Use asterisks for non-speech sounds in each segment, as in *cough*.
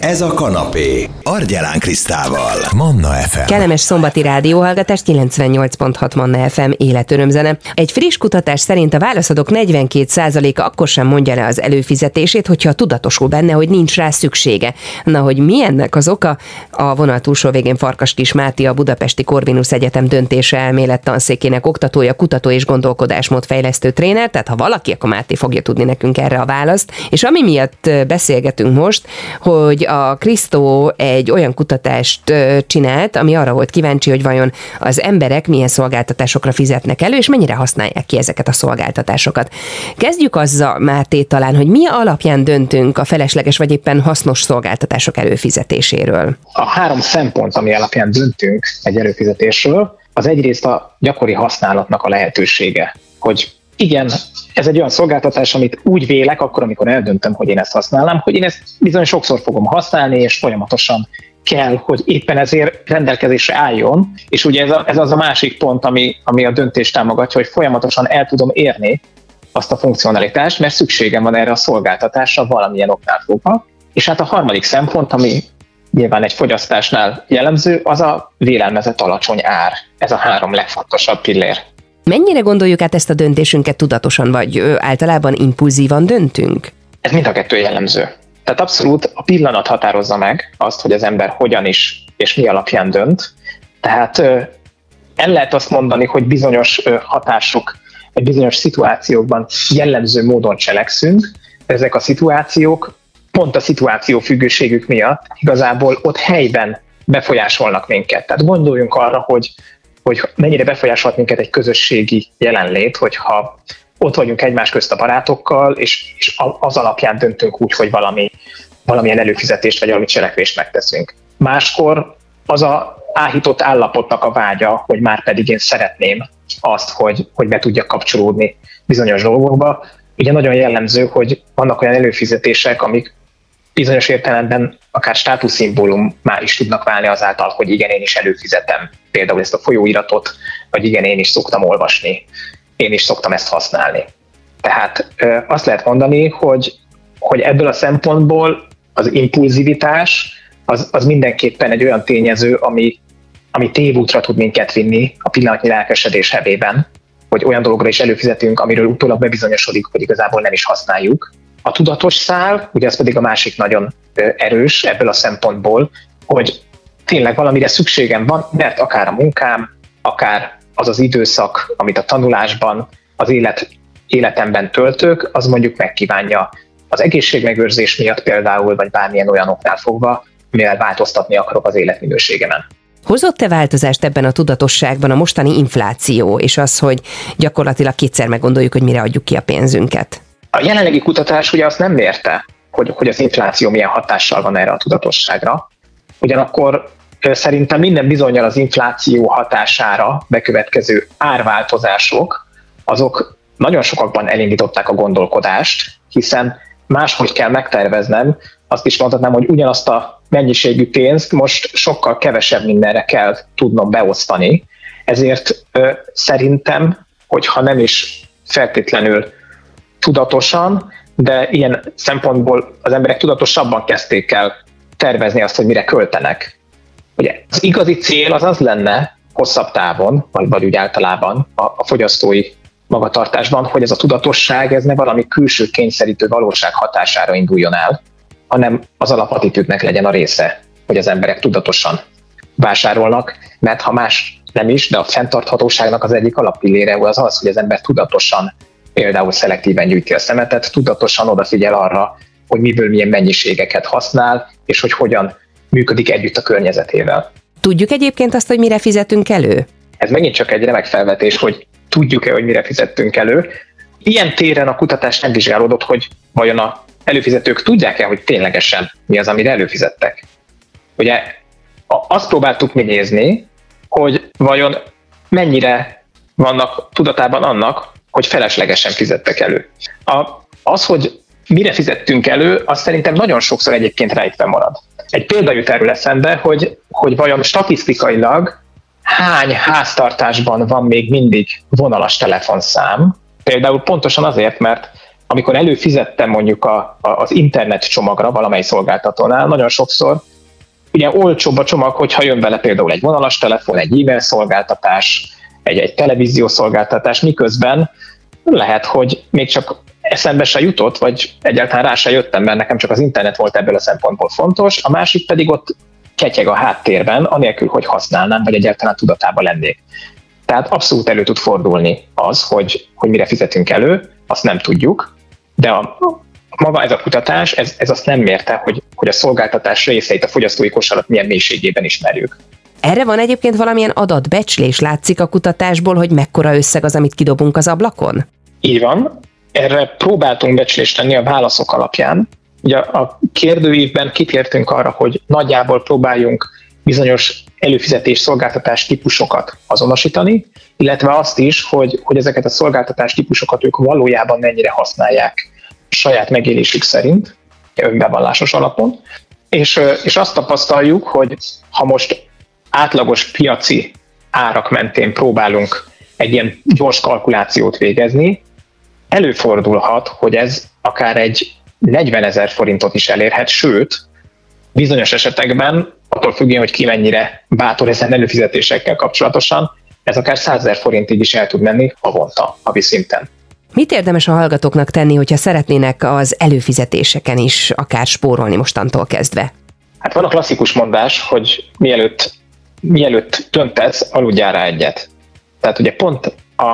Ez a kanapé. Argyelán Krisztával. Manna FM. Kellemes szombati rádióhallgatás 98.6 Manna FM életörömzene. Egy friss kutatás szerint a válaszadók 42%-a akkor sem mondja le az előfizetését, hogyha tudatosul benne, hogy nincs rá szüksége. Na, hogy mi ennek az oka? A vonal túlsó végén Farkas Kis Máté, a Budapesti Korvinusz Egyetem döntése elmélet tanszékének oktatója, kutató és gondolkodásmód fejlesztő tréner, tehát ha valaki, akkor Máté fogja tudni nekünk erre a választ. És ami miatt beszélgetünk most, hogy a Krisztó egy olyan kutatást csinált, ami arra volt kíváncsi, hogy vajon az emberek milyen szolgáltatásokra fizetnek elő, és mennyire használják ki ezeket a szolgáltatásokat. Kezdjük azzal, Máté, talán, hogy mi alapján döntünk a felesleges vagy éppen hasznos szolgáltatások előfizetéséről. A három szempont, ami alapján döntünk egy előfizetésről, az egyrészt a gyakori használatnak a lehetősége, hogy igen, ez egy olyan szolgáltatás, amit úgy vélek, akkor, amikor eldöntöm, hogy én ezt használom, hogy én ezt bizony sokszor fogom használni, és folyamatosan kell, hogy éppen ezért rendelkezésre álljon, és ugye ez, a, ez az a másik pont, ami, ami a döntést támogatja, hogy folyamatosan el tudom érni azt a funkcionalitást, mert szükségem van erre a szolgáltatásra valamilyen oknál fogva. És hát a harmadik szempont, ami nyilván egy fogyasztásnál jellemző, az a vélelmezett alacsony ár. Ez a három legfontosabb pillér. Mennyire gondoljuk át ezt a döntésünket tudatosan, vagy általában impulzívan döntünk? Ez mind a kettő jellemző. Tehát abszolút a pillanat határozza meg azt, hogy az ember hogyan is és mi alapján dönt. Tehát el lehet azt mondani, hogy bizonyos hatások egy bizonyos szituációkban jellemző módon cselekszünk, ezek a szituációk pont a szituáció függőségük miatt igazából ott helyben befolyásolnak minket. Tehát gondoljunk arra, hogy hogy mennyire befolyásolt minket egy közösségi jelenlét, hogyha ott vagyunk egymás közt a barátokkal, és, és az alapján döntünk úgy, hogy valami, valamilyen előfizetést vagy valami cselekvést megteszünk. Máskor az a áhított állapotnak a vágya, hogy már pedig én szeretném azt, hogy, hogy be tudjak kapcsolódni bizonyos dolgokba. Ugye nagyon jellemző, hogy vannak olyan előfizetések, amik bizonyos értelemben akár státuszszimbólum már is tudnak válni azáltal, hogy igen, én is előfizetem például ezt a folyóiratot, vagy igen, én is szoktam olvasni, én is szoktam ezt használni. Tehát azt lehet mondani, hogy, hogy ebből a szempontból az impulzivitás az, az mindenképpen egy olyan tényező, ami, ami tévútra tud minket vinni a pillanatnyi lelkesedés hevében, hogy olyan dologra is előfizetünk, amiről utólag bebizonyosodik, hogy igazából nem is használjuk, a tudatos szál, ugye ez pedig a másik nagyon erős ebből a szempontból, hogy tényleg valamire szükségem van, mert akár a munkám, akár az az időszak, amit a tanulásban, az élet, életemben töltök, az mondjuk megkívánja az egészségmegőrzés miatt például, vagy bármilyen olyan oknál fogva, mivel változtatni akarok az életminőségemen. Hozott-e változást ebben a tudatosságban a mostani infláció, és az, hogy gyakorlatilag kétszer meggondoljuk, hogy mire adjuk ki a pénzünket? A jelenlegi kutatás ugye azt nem mérte, hogy, hogy az infláció milyen hatással van erre a tudatosságra. Ugyanakkor szerintem minden bizonyal az infláció hatására bekövetkező árváltozások, azok nagyon sokakban elindították a gondolkodást, hiszen máshogy kell megterveznem, azt is mondhatnám, hogy ugyanazt a mennyiségű pénzt most sokkal kevesebb mindenre kell tudnom beosztani, ezért ö, szerintem, hogyha nem is feltétlenül tudatosan, de ilyen szempontból az emberek tudatosabban kezdték el tervezni azt, hogy mire költenek. Ugye az igazi cél az az lenne hosszabb távon, vagy, vagy úgy általában a, a fogyasztói magatartásban, hogy ez a tudatosság ez ne valami külső kényszerítő valóság hatására induljon el, hanem az alapatitűdnek legyen a része, hogy az emberek tudatosan vásárolnak, mert ha más nem is, de a fenntarthatóságnak az egyik alappillére az az, hogy az ember tudatosan például szelektíven gyűjti a szemetet, tudatosan odafigyel arra, hogy miből milyen mennyiségeket használ, és hogy hogyan működik együtt a környezetével. Tudjuk egyébként azt, hogy mire fizetünk elő? Ez megint csak egy remek felvetés, hogy tudjuk-e, hogy mire fizettünk elő. Ilyen téren a kutatás nem vizsgálódott, hogy vajon a előfizetők tudják-e, hogy ténylegesen mi az, amire előfizettek. Ugye azt próbáltuk mi nézni, hogy vajon mennyire vannak tudatában annak, hogy feleslegesen fizettek elő. A, az, hogy mire fizettünk elő, az szerintem nagyon sokszor egyébként rejtve marad. Egy példa jut erről eszembe, hogy, hogy vajon statisztikailag hány háztartásban van még mindig vonalas telefonszám, például pontosan azért, mert amikor előfizettem mondjuk a, a, az internet csomagra valamely szolgáltatónál, nagyon sokszor ugye olcsóbb a csomag, hogyha jön vele például egy vonalas telefon, egy e-mail szolgáltatás, egy, egy televíziós szolgáltatás, miközben lehet, hogy még csak eszembe se jutott, vagy egyáltalán rá se jöttem, mert nekem csak az internet volt ebből a szempontból fontos, a másik pedig ott ketyeg a háttérben, anélkül, hogy használnám, vagy egyáltalán tudatában lennék. Tehát abszolút elő tud fordulni az, hogy, hogy mire fizetünk elő, azt nem tudjuk, de a, maga ez a kutatás, ez, ez azt nem mérte, hogy, hogy a szolgáltatás részeit a fogyasztói kosarat milyen mélységében ismerjük. Erre van egyébként valamilyen adatbecslés, látszik a kutatásból, hogy mekkora összeg az, amit kidobunk az ablakon? Így van. Erre próbáltunk becslést tenni a válaszok alapján. Ugye a kérdőívben kitértünk arra, hogy nagyjából próbáljunk bizonyos előfizetés szolgáltatás típusokat azonosítani, illetve azt is, hogy, hogy ezeket a szolgáltatás típusokat ők valójában mennyire használják saját megélésük szerint, önbevallásos alapon, és, és azt tapasztaljuk, hogy ha most átlagos piaci árak mentén próbálunk egy ilyen gyors kalkulációt végezni, előfordulhat, hogy ez akár egy 40 ezer forintot is elérhet, sőt, bizonyos esetekben, attól függően, hogy ki mennyire bátor ezen előfizetésekkel kapcsolatosan, ez akár 100 ezer forintig is el tud menni havonta, havi szinten. Mit érdemes a hallgatóknak tenni, hogyha szeretnének az előfizetéseken is akár spórolni mostantól kezdve? Hát van a klasszikus mondás, hogy mielőtt, mielőtt döntesz, aludjál rá egyet. Tehát ugye pont a,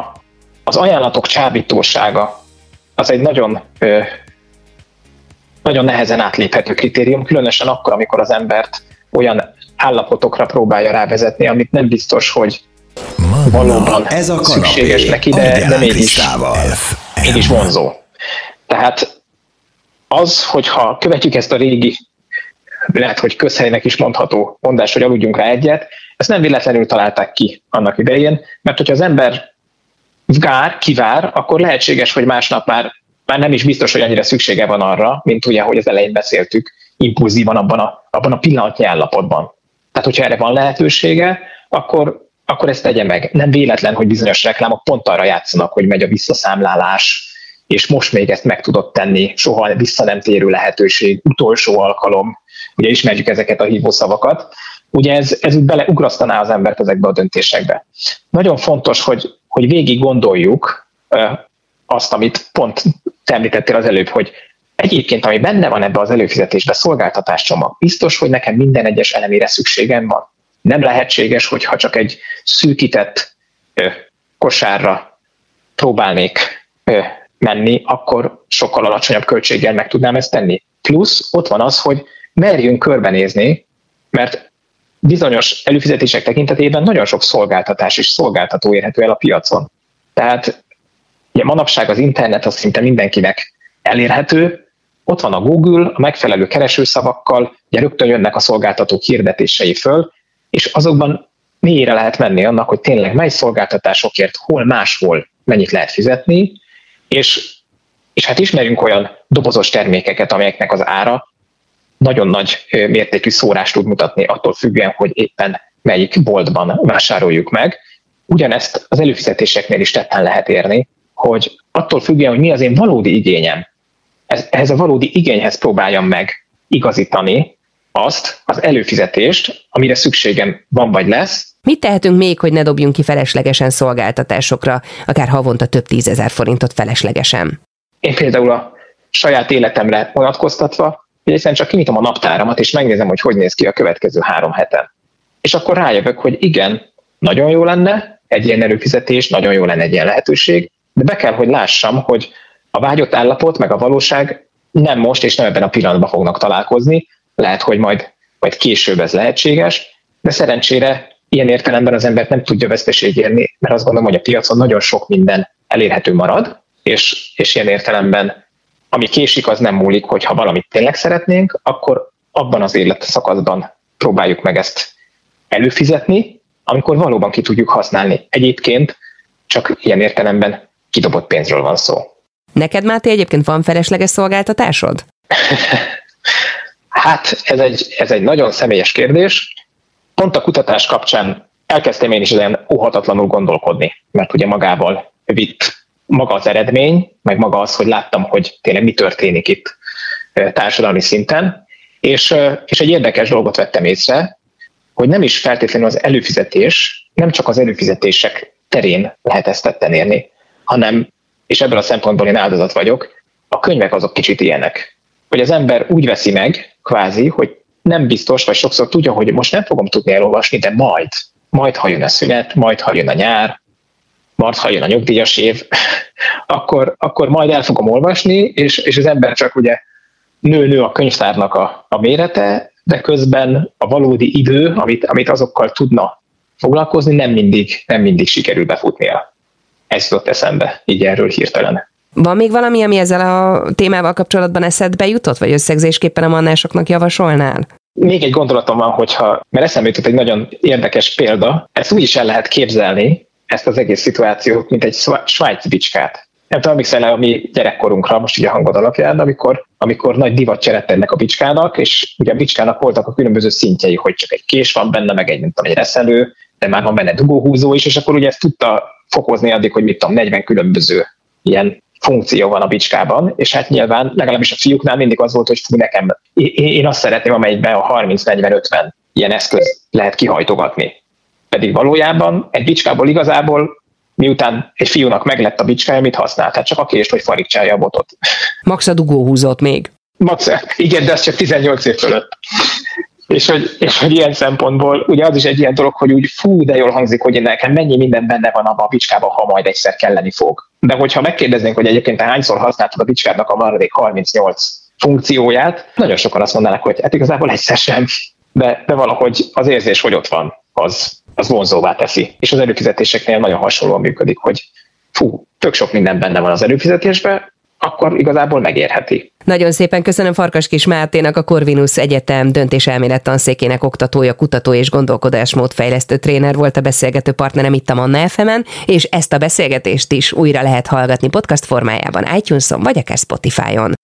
az ajánlatok csábítósága az egy nagyon, ö, nagyon nehezen átléphető kritérium, különösen akkor, amikor az embert olyan állapotokra próbálja rávezetni, amit nem biztos, hogy Manna, valóban ez a szükséges neki, de, de mégis, mégis vonzó. Tehát az, hogyha követjük ezt a régi, lehet, hogy közhelynek is mondható mondás, hogy aludjunk rá egyet, ezt nem véletlenül találták ki annak idején, mert hogyha az ember vár, kivár, akkor lehetséges, hogy másnap már, már nem is biztos, hogy annyira szüksége van arra, mint ugye, hogy az elején beszéltük, impulzívan abban a, abban a pillanatnyi állapotban. Tehát, hogyha erre van lehetősége, akkor akkor ezt tegye meg. Nem véletlen, hogy bizonyos reklámok pont arra játszanak, hogy megy a visszaszámlálás, és most még ezt meg tudott tenni, soha vissza nem térő lehetőség, utolsó alkalom, ugye ismerjük ezeket a hívószavakat, ugye ez, ez úgy beleugrasztaná az embert ezekbe a döntésekbe. Nagyon fontos, hogy, hogy végig gondoljuk azt, amit pont te említettél az előbb, hogy egyébként, ami benne van ebbe az előfizetésbe, szolgáltatás csomag, biztos, hogy nekem minden egyes elemére szükségem van nem lehetséges, hogyha csak egy szűkített kosárra próbálnék menni, akkor sokkal alacsonyabb költséggel meg tudnám ezt tenni. Plusz ott van az, hogy merjünk körbenézni, mert bizonyos előfizetések tekintetében nagyon sok szolgáltatás és szolgáltató érhető el a piacon. Tehát ugye manapság az internet az szinte mindenkinek elérhető, ott van a Google, a megfelelő keresőszavakkal, ugye rögtön jönnek a szolgáltatók hirdetései föl, és azokban mélyére lehet menni annak, hogy tényleg mely szolgáltatásokért hol máshol mennyit lehet fizetni, és, és hát ismerünk olyan dobozos termékeket, amelyeknek az ára nagyon nagy mértékű szórást tud mutatni attól függően, hogy éppen melyik boltban vásároljuk meg. Ugyanezt az előfizetéseknél is tetten lehet érni, hogy attól függően, hogy mi az én valódi igényem, ehhez a valódi igényhez próbáljam meg igazítani azt az előfizetést, amire szükségem van vagy lesz. Mit tehetünk még, hogy ne dobjunk ki feleslegesen szolgáltatásokra, akár havonta több tízezer forintot feleslegesen? Én például a saját életemre vonatkoztatva, hogy egyszerűen csak kinyitom a naptáramat, és megnézem, hogy hogy néz ki a következő három heten. És akkor rájövök, hogy igen, nagyon jó lenne egy ilyen előfizetés, nagyon jó lenne egy ilyen lehetőség, de be kell, hogy lássam, hogy a vágyott állapot meg a valóság nem most és nem ebben a pillanatban fognak találkozni, lehet, hogy majd, majd később ez lehetséges, de szerencsére ilyen értelemben az embert nem tudja veszteség érni, mert azt gondolom, hogy a piacon nagyon sok minden elérhető marad, és, és ilyen értelemben ami késik, az nem múlik, hogy ha valamit tényleg szeretnénk, akkor abban az életszakaszban próbáljuk meg ezt előfizetni, amikor valóban ki tudjuk használni. Egyébként csak ilyen értelemben kidobott pénzről van szó. Neked, Máté, egyébként van felesleges szolgáltatásod? Hát ez egy, ez egy nagyon személyes kérdés. Pont a kutatás kapcsán elkezdtem én is ezen óhatatlanul gondolkodni, mert ugye magával vitt maga az eredmény, meg maga az, hogy láttam, hogy tényleg mi történik itt társadalmi szinten, és, és egy érdekes dolgot vettem észre, hogy nem is feltétlenül az előfizetés, nem csak az előfizetések terén lehet ezt tetten érni, hanem, és ebből a szempontból én áldozat vagyok, a könyvek azok kicsit ilyenek. Hogy az ember úgy veszi meg, kvázi, hogy nem biztos, vagy sokszor tudja, hogy most nem fogom tudni elolvasni, de majd, majd ha jön a szünet, majd ha jön a nyár, majd ha jön a nyugdíjas év, *laughs* akkor, akkor majd el fogom olvasni, és, és az ember csak ugye nő-nő a könyvtárnak a, a mérete, de közben a valódi idő, amit, amit azokkal tudna foglalkozni, nem mindig, nem mindig sikerül befutnia. Ez jutott eszembe, így erről hirtelen. Van még valami, ami ezzel a témával kapcsolatban eszedbe jutott, vagy összegzésképpen a mannásoknak javasolnál? Még egy gondolatom van, hogyha, mert eszembe jutott egy nagyon érdekes példa, ezt úgy is el lehet képzelni, ezt az egész szituációt, mint egy svájci bicskát. Nem tudom, emlékszel a mi gyerekkorunkra, most ugye a hangod alapján, amikor, amikor nagy divat cseret ennek a bicskának, és ugye a bicskának voltak a különböző szintjei, hogy csak egy kés van benne, meg egy, nem tudom, egy reszelő, de már van benne dugóhúzó is, és akkor ugye ezt tudta fokozni addig, hogy mit tudom, 40 különböző ilyen funkció van a bicskában, és hát nyilván legalábbis a fiúknál mindig az volt, hogy fú, nekem, én azt szeretném, amelyikben a 30-40-50 ilyen eszköz lehet kihajtogatni. Pedig valójában egy bicskából igazából miután egy fiúnak meglett a bicskája, mit használ? Tehát csak a kést, hogy farigcsálja a botot. Max a dugó húzott még. Max, igen, de az csak 18 év fölött. És hogy, és hogy ilyen szempontból, ugye az is egy ilyen dolog, hogy úgy fú, de jól hangzik, hogy nekem mennyi minden benne van abban a bicskában, ha majd egyszer kelleni fog. De hogyha megkérdeznénk, hogy egyébként hányszor használtad a bicskádnak a maradék 38 funkcióját, nagyon sokan azt mondanak, hogy hát igazából egyszer sem. De, de valahogy az érzés, hogy ott van, az, az vonzóvá teszi. És az előfizetéseknél nagyon hasonlóan működik, hogy fú, tök sok minden benne van az előfizetésben, akkor igazából megérheti. Nagyon szépen köszönöm Farkas Kis Máténak, a Corvinus Egyetem döntéselmélet tanszékének oktatója, kutató és gondolkodásmód fejlesztő tréner volt a beszélgető partnerem itt a Manna fm és ezt a beszélgetést is újra lehet hallgatni podcast formájában iTunes-on vagy akár Spotify-on.